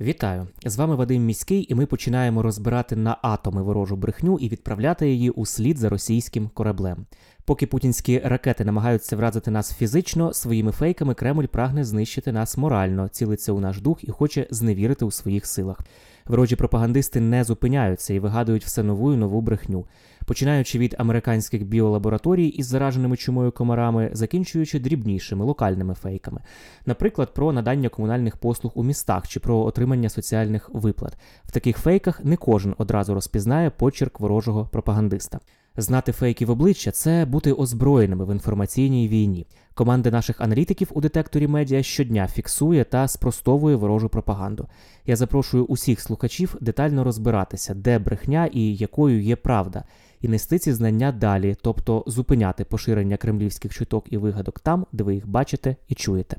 Вітаю! З вами Вадим Міський, і ми починаємо розбирати на атоми ворожу брехню і відправляти її у слід за російським кораблем. Поки путінські ракети намагаються вразити нас фізично, своїми фейками Кремль прагне знищити нас морально, цілиться у наш дух і хоче зневірити у своїх силах. Ворожі пропагандисти не зупиняються і вигадують все нову і нову брехню, починаючи від американських біолабораторій із зараженими чумою комарами, закінчуючи дрібнішими локальними фейками, наприклад, про надання комунальних послуг у містах чи про отримання соціальних виплат. В таких фейках не кожен одразу розпізнає почерк ворожого пропагандиста. Знати фейки в обличчя це бути озброєними в інформаційній війні. Команда наших аналітиків у детекторі медіа щодня фіксує та спростовує ворожу пропаганду. Я запрошую усіх слухачів детально розбиратися, де брехня і якою є правда, і нести ці знання далі, тобто зупиняти поширення кремлівських чуток і вигадок там, де ви їх бачите і чуєте.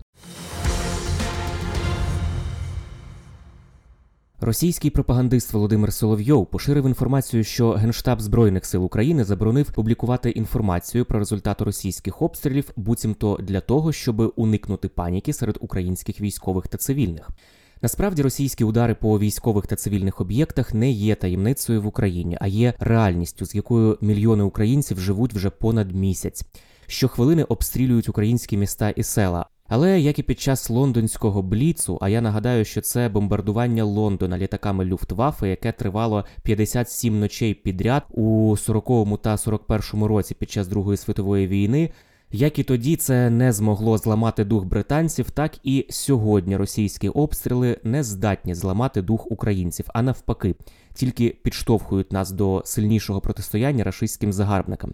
Російський пропагандист Володимир Соловйов поширив інформацію, що Генштаб Збройних сил України заборонив публікувати інформацію про результати російських обстрілів, буцімто для того, щоб уникнути паніки серед українських військових та цивільних. Насправді російські удари по військових та цивільних об'єктах не є таємницею в Україні, а є реальністю, з якою мільйони українців живуть вже понад місяць. Щохвилини обстрілюють українські міста і села. Але як і під час лондонського бліцу, а я нагадаю, що це бомбардування Лондона літаками Люфтваффе, яке тривало 57 ночей підряд у 40-му та 41-му році під час Другої світової війни. Як і тоді це не змогло зламати дух британців, так і сьогодні російські обстріли не здатні зламати дух українців, а навпаки, тільки підштовхують нас до сильнішого протистояння рашистським загарбникам.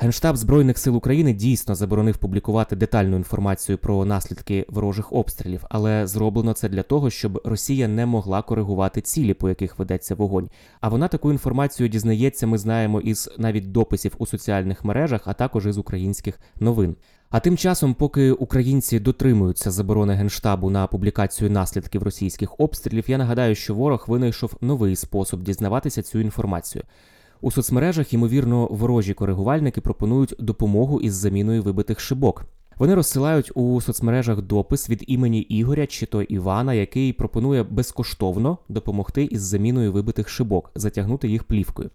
Генштаб Збройних сил України дійсно заборонив публікувати детальну інформацію про наслідки ворожих обстрілів, але зроблено це для того, щоб Росія не могла коригувати цілі, по яких ведеться вогонь. А вона таку інформацію дізнається, ми знаємо, із навіть дописів у соціальних мережах, а також із українських новин. А тим часом, поки українці дотримуються заборони генштабу на публікацію наслідків російських обстрілів, я нагадаю, що ворог винайшов новий спосіб дізнаватися цю інформацію. У соцмережах, ймовірно, ворожі коригувальники пропонують допомогу із заміною вибитих шибок. Вони розсилають у соцмережах допис від імені Ігоря чи то Івана, який пропонує безкоштовно допомогти із заміною вибитих шибок, затягнути їх плівкою.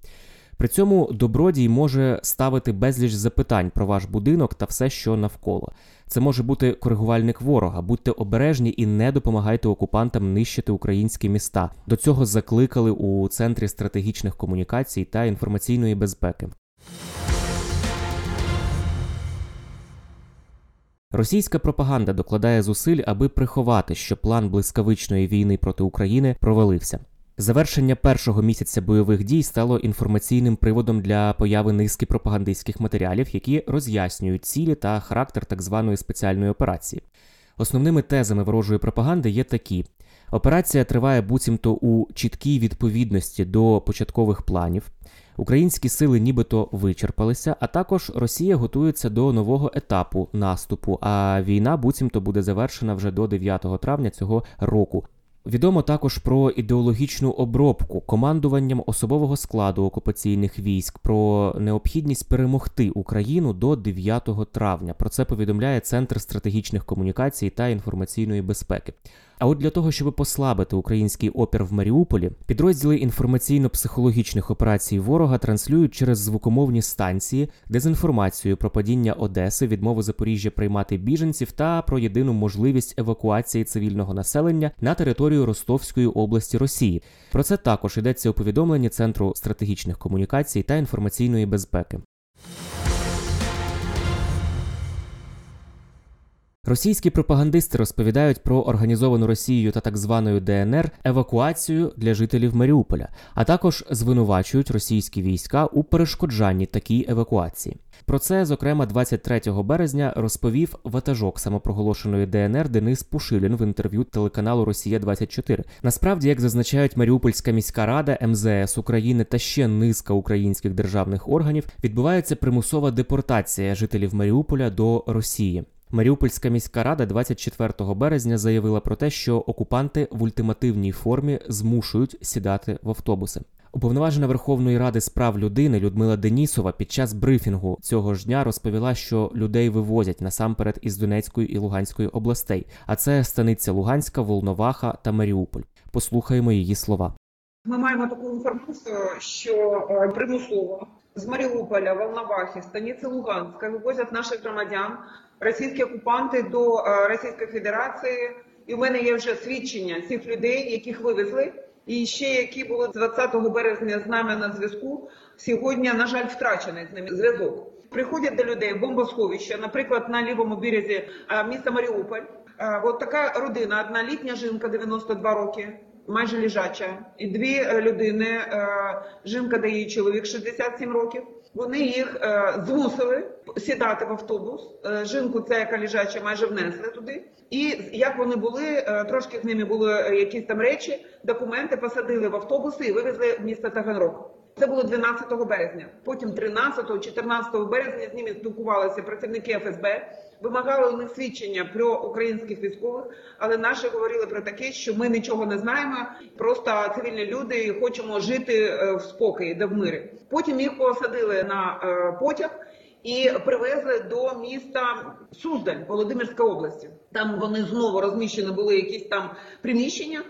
При цьому добродій може ставити безліч запитань про ваш будинок та все, що навколо. Це може бути коригувальник ворога. Будьте обережні і не допомагайте окупантам нищити українські міста. До цього закликали у центрі стратегічних комунікацій та інформаційної безпеки. Російська пропаганда докладає зусиль, аби приховати, що план блискавичної війни проти України провалився. Завершення першого місяця бойових дій стало інформаційним приводом для появи низки пропагандистських матеріалів, які роз'яснюють цілі та характер так званої спеціальної операції. Основними тезами ворожої пропаганди є такі: операція триває буцімто у чіткій відповідності до початкових планів. Українські сили нібито вичерпалися, а також Росія готується до нового етапу наступу. А війна буцімто буде завершена вже до 9 травня цього року. Відомо також про ідеологічну обробку командуванням особового складу окупаційних військ, про необхідність перемогти Україну до 9 травня. Про це повідомляє Центр стратегічних комунікацій та інформаційної безпеки. А от для того, щоб послабити український опір в Маріуполі, підрозділи інформаційно-психологічних операцій ворога транслюють через звукомовні станції дезінформацію про падіння Одеси, відмову Запоріжжя приймати біженців та про єдину можливість евакуації цивільного населення на територію Ростовської області Росії. Про це також йдеться у повідомленні Центру стратегічних комунікацій та інформаційної безпеки. Російські пропагандисти розповідають про організовану Росією та так званою ДНР евакуацію для жителів Маріуполя, а також звинувачують російські війська у перешкоджанні такій евакуації. Про це, зокрема, 23 березня розповів ватажок самопроголошеної ДНР Денис Пушилін в інтерв'ю телеканалу Росія 24 Насправді, як зазначають Маріупольська міська рада, МЗС України та ще низка українських державних органів, відбувається примусова депортація жителів Маріуполя до Росії. Маріупольська міська рада 24 березня заявила про те, що окупанти в ультимативній формі змушують сідати в автобуси. Уповноважена Верховної Ради з прав людини Людмила Денісова під час брифінгу цього ж дня розповіла, що людей вивозять насамперед із Донецької і Луганської областей, а це станиця Луганська, Волноваха та Маріуполь. Послухаємо її слова. Ми маємо таку інформацію, що е, примусово з Маріуполя, Волновахи, станиці Луганська вивозять наших громадян, російські окупанти до е, Російської Федерації. І в мене є вже свідчення цих людей, яких вивезли, і ще які були 20 березня з нами на зв'язку. Сьогодні, на жаль, втрачений з ними зв'язок. Приходять до людей бомбосховища, наприклад, на лівому березі е, міста Маріуполь. Е, От така родина, одна літня жінка, 92 роки майже лежача, і дві людини. Жінка дає їй чоловік 67 років. Вони їх е, змусили сідати в автобус. Е, Жінку, це яка лежача, майже внесли туди. І як вони були, е, трошки з ними були якісь там речі, документи посадили в автобуси і вивезли в місто Таганрог. Це було 12 березня. Потім 13-14 березня з ними спілкувалися працівники ФСБ, вимагали у них свідчення про українських військових, але наші говорили про таке, що ми нічого не знаємо, просто цивільні люди хочемо жити е, в спокої, де в мирі. Потім їх посадили на е, потяг. І привезли до міста Суздаль Володимирської області. Там вони знову розміщені були якісь там приміщення.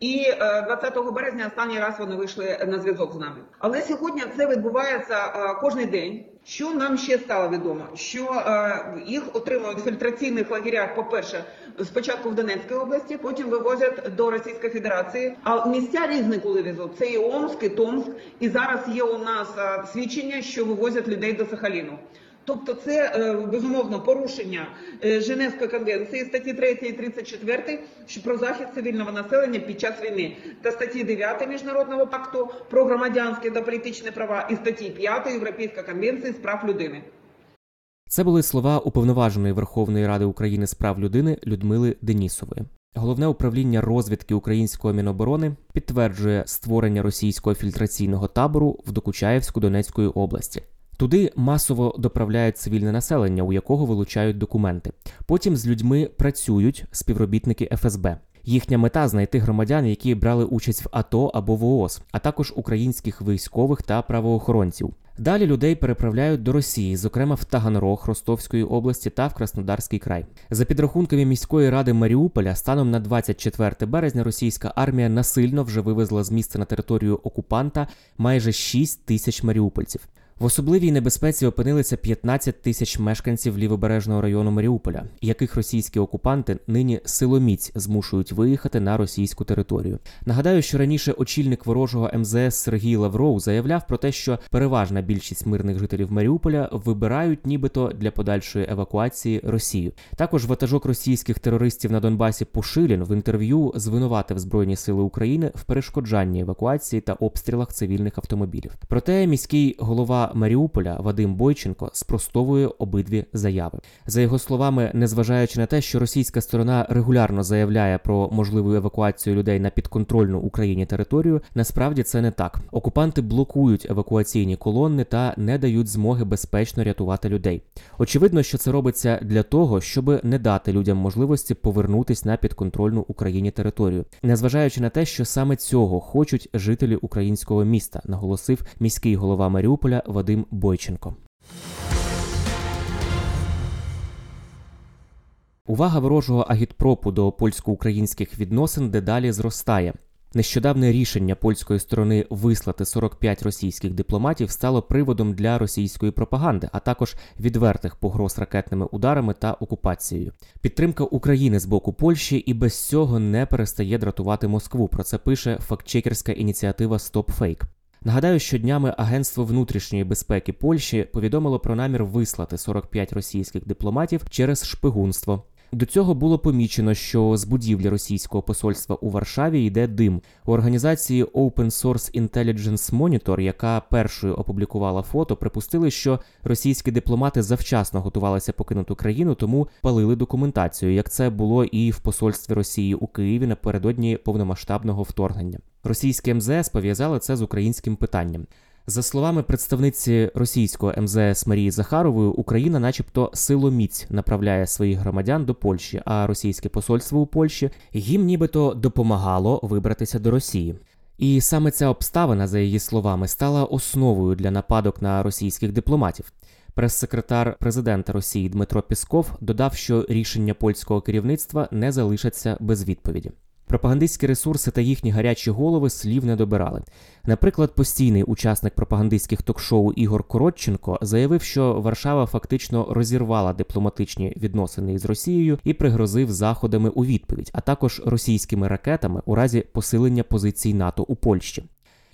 І е, 20 березня останній раз вони вийшли на зв'язок з нами. Але сьогодні це відбувається кожний кожен день. Що нам ще стало відомо? Що е, їх отримують в фільтраційних лагерях, по-перше, спочатку в Донецькій області, потім вивозять до Російської Федерації. А місця різні, коли везуть. Це і Омськ, і Томск. І зараз є у нас е, свідчення, що вивозять людей до Сахаліну. Тобто це е, безумовно порушення е, Женевської конвенції статті 3 і 34 що про захист цивільного населення під час війни та статті 9 міжнародного пакту про громадянські та політичні права і статті 5 Європейської конвенції з прав людини. Це були слова уповноваженої Верховної Ради України з прав людини Людмили Денісової. Головне управління розвідки української міноборони підтверджує створення російського фільтраційного табору в Докучаєвську Донецької області. Туди масово доправляють цивільне населення, у якого вилучають документи. Потім з людьми працюють співробітники ФСБ. Їхня мета знайти громадян, які брали участь в АТО або в ООС, а також українських військових та правоохоронців. Далі людей переправляють до Росії, зокрема в Таганрог Ростовської області та в Краснодарський край. За підрахунками міської ради Маріуполя, станом на 24 березня російська армія насильно вже вивезла з міста на територію окупанта майже 6 тисяч маріупольців. В особливій небезпеці опинилися 15 тисяч мешканців лівобережного району Маріуполя, яких російські окупанти нині силоміць змушують виїхати на російську територію. Нагадаю, що раніше очільник ворожого МЗС Сергій Лавров заявляв про те, що переважна більшість мирних жителів Маріуполя вибирають, нібито для подальшої евакуації Росію. Також ватажок російських терористів на Донбасі Пушилін в інтерв'ю звинуватив Збройні Сили України в перешкоджанні евакуації та обстрілах цивільних автомобілів. Проте міський голова Маріуполя Вадим Бойченко спростовує обидві заяви. За його словами, незважаючи на те, що російська сторона регулярно заявляє про можливу евакуацію людей на підконтрольну Україні територію, насправді це не так. Окупанти блокують евакуаційні колони та не дають змоги безпечно рятувати людей. Очевидно, що це робиться для того, щоб не дати людям можливості повернутись на підконтрольну Україні територію, незважаючи на те, що саме цього хочуть жителі українського міста, наголосив міський голова Маріуполя Вадим Бойченко. Увага ворожого агітпропу до польсько-українських відносин дедалі зростає. Нещодавне рішення польської сторони вислати 45 російських дипломатів стало приводом для російської пропаганди, а також відвертих погроз ракетними ударами та окупацією. Підтримка України з боку Польщі і без цього не перестає дратувати Москву. Про це пише фактчекерська ініціатива StopFake. Нагадаю, що днями Агентство внутрішньої безпеки Польщі повідомило про намір вислати 45 російських дипломатів через шпигунство. До цього було помічено, що з будівлі російського посольства у Варшаві йде дим. У організації Open Source Intelligence Monitor, яка першою опублікувала фото, припустили, що російські дипломати завчасно готувалися покинути країну, тому палили документацію, як це було і в посольстві Росії у Києві напередодні повномасштабного вторгнення. Російське МЗС пов'язали це з українським питанням. За словами представниці російського МЗС Марії Захарової, Україна, начебто, силоміць направляє своїх громадян до Польщі, а російське посольство у Польщі їм нібито допомагало вибратися до Росії. І саме ця обставина, за її словами, стала основою для нападок на російських дипломатів. Прес-секретар президента Росії Дмитро Пісков додав, що рішення польського керівництва не залишаться без відповіді. Пропагандистські ресурси та їхні гарячі голови слів не добирали. Наприклад, постійний учасник пропагандистських ток-шоу Ігор Коротченко заявив, що Варшава фактично розірвала дипломатичні відносини із Росією і пригрозив заходами у відповідь, а також російськими ракетами у разі посилення позицій НАТО у Польщі.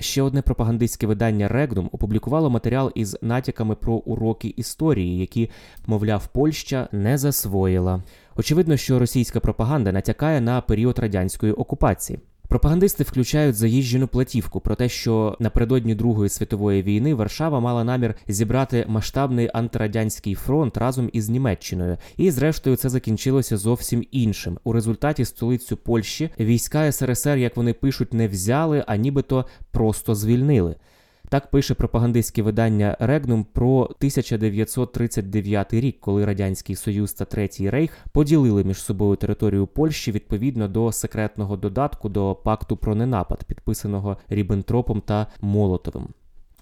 Ще одне пропагандистське видання Регнум опублікувало матеріал із натяками про уроки історії, які, мовляв, Польща не засвоїла. Очевидно, що російська пропаганда натякає на період радянської окупації. Пропагандисти включають заїжджену платівку про те, що напередодні Другої світової війни Варшава мала намір зібрати масштабний антирадянський фронт разом із Німеччиною, і зрештою це закінчилося зовсім іншим. У результаті столицю Польщі війська СРСР, як вони пишуть, не взяли, а нібито просто звільнили. Так пише пропагандистське видання Регнум про 1939 рік, коли Радянський Союз та Третій Рейх поділили між собою територію Польщі відповідно до секретного додатку до пакту про ненапад, підписаного Ріббентропом та Молотовим.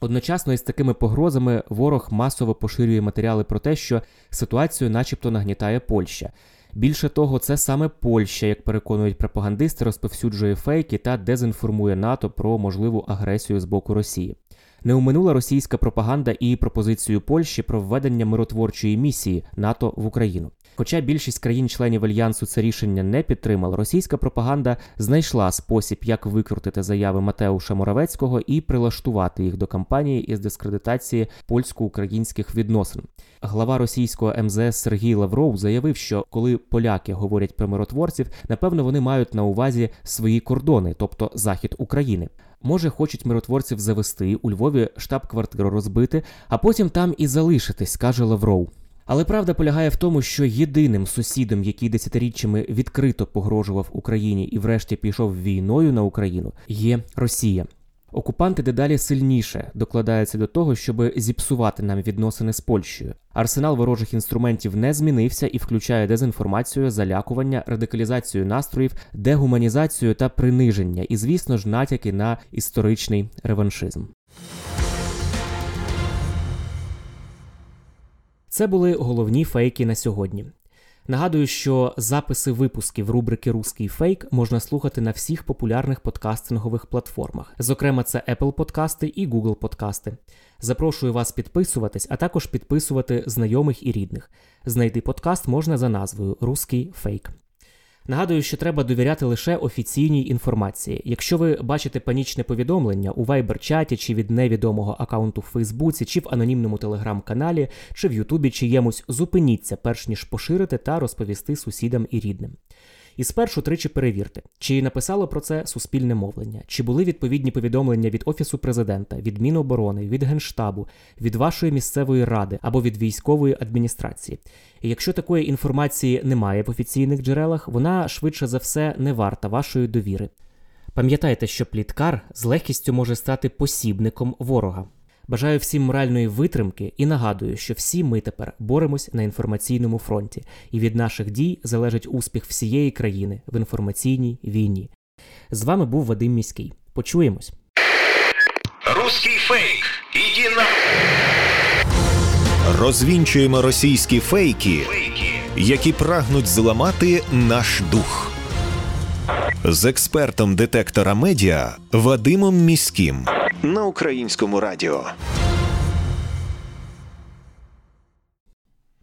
Одночасно із такими погрозами ворог масово поширює матеріали про те, що ситуацію, начебто, нагнітає Польща. Більше того, це саме Польща, як переконують пропагандисти, розповсюджує фейки та дезінформує НАТО про можливу агресію з боку Росії. Не уминула російська пропаганда і пропозицію Польщі про введення миротворчої місії НАТО в Україну. Хоча більшість країн-членів альянсу це рішення не підтримала, російська пропаганда знайшла спосіб, як викрутити заяви Матеуша Моравецького і прилаштувати їх до кампанії із дискредитації польсько-українських відносин. Глава російського МЗС Сергій Лавров заявив, що коли поляки говорять про миротворців, напевно вони мають на увазі свої кордони, тобто захід України. Може, хочуть миротворців завести у Львові штаб-квартиру розбити, а потім там і залишитись, каже Лавров. Але правда полягає в тому, що єдиним сусідом, який десятиріччями відкрито погрожував Україні і, врешті, пішов війною на Україну, є Росія. Окупанти дедалі сильніше докладаються до того, щоб зіпсувати нам відносини з Польщею. Арсенал ворожих інструментів не змінився і включає дезінформацію, залякування, радикалізацію настроїв, дегуманізацію та приниження, і, звісно ж, натяки на історичний реваншизм. Це були головні фейки на сьогодні. Нагадую, що записи випусків рубрики Руський фейк можна слухати на всіх популярних подкастингових платформах. Зокрема, це Apple подкасти і Google подкасти. Запрошую вас підписуватись, а також підписувати знайомих і рідних. Знайти подкаст можна за назвою Руський фейк. Нагадую, що треба довіряти лише офіційній інформації. Якщо ви бачите панічне повідомлення у вайбер-чаті чи від невідомого акаунту в Фейсбуці, чи в анонімному телеграм-каналі, чи в Ютубі, чиємусь, зупиніться, перш ніж поширити та розповісти сусідам і рідним. І спершу тричі перевірте, чи написало про це суспільне мовлення, чи були відповідні повідомлення від Офісу президента, від Міноборони, від Генштабу, від вашої місцевої ради або від військової адміністрації. І якщо такої інформації немає в офіційних джерелах, вона швидше за все не варта вашої довіри. Пам'ятайте, що пліткар з легкістю може стати посібником ворога. Бажаю всім моральної витримки і нагадую, що всі ми тепер боремось на інформаційному фронті, і від наших дій залежить успіх всієї країни в інформаційній війні. З вами був Вадим Міський. Почуємось. Русский фейк. Иди на... Розвінчуємо російські фейки, Фейки. які прагнуть зламати наш дух. З експертом детектора медіа Вадимом Міським на українському радіо.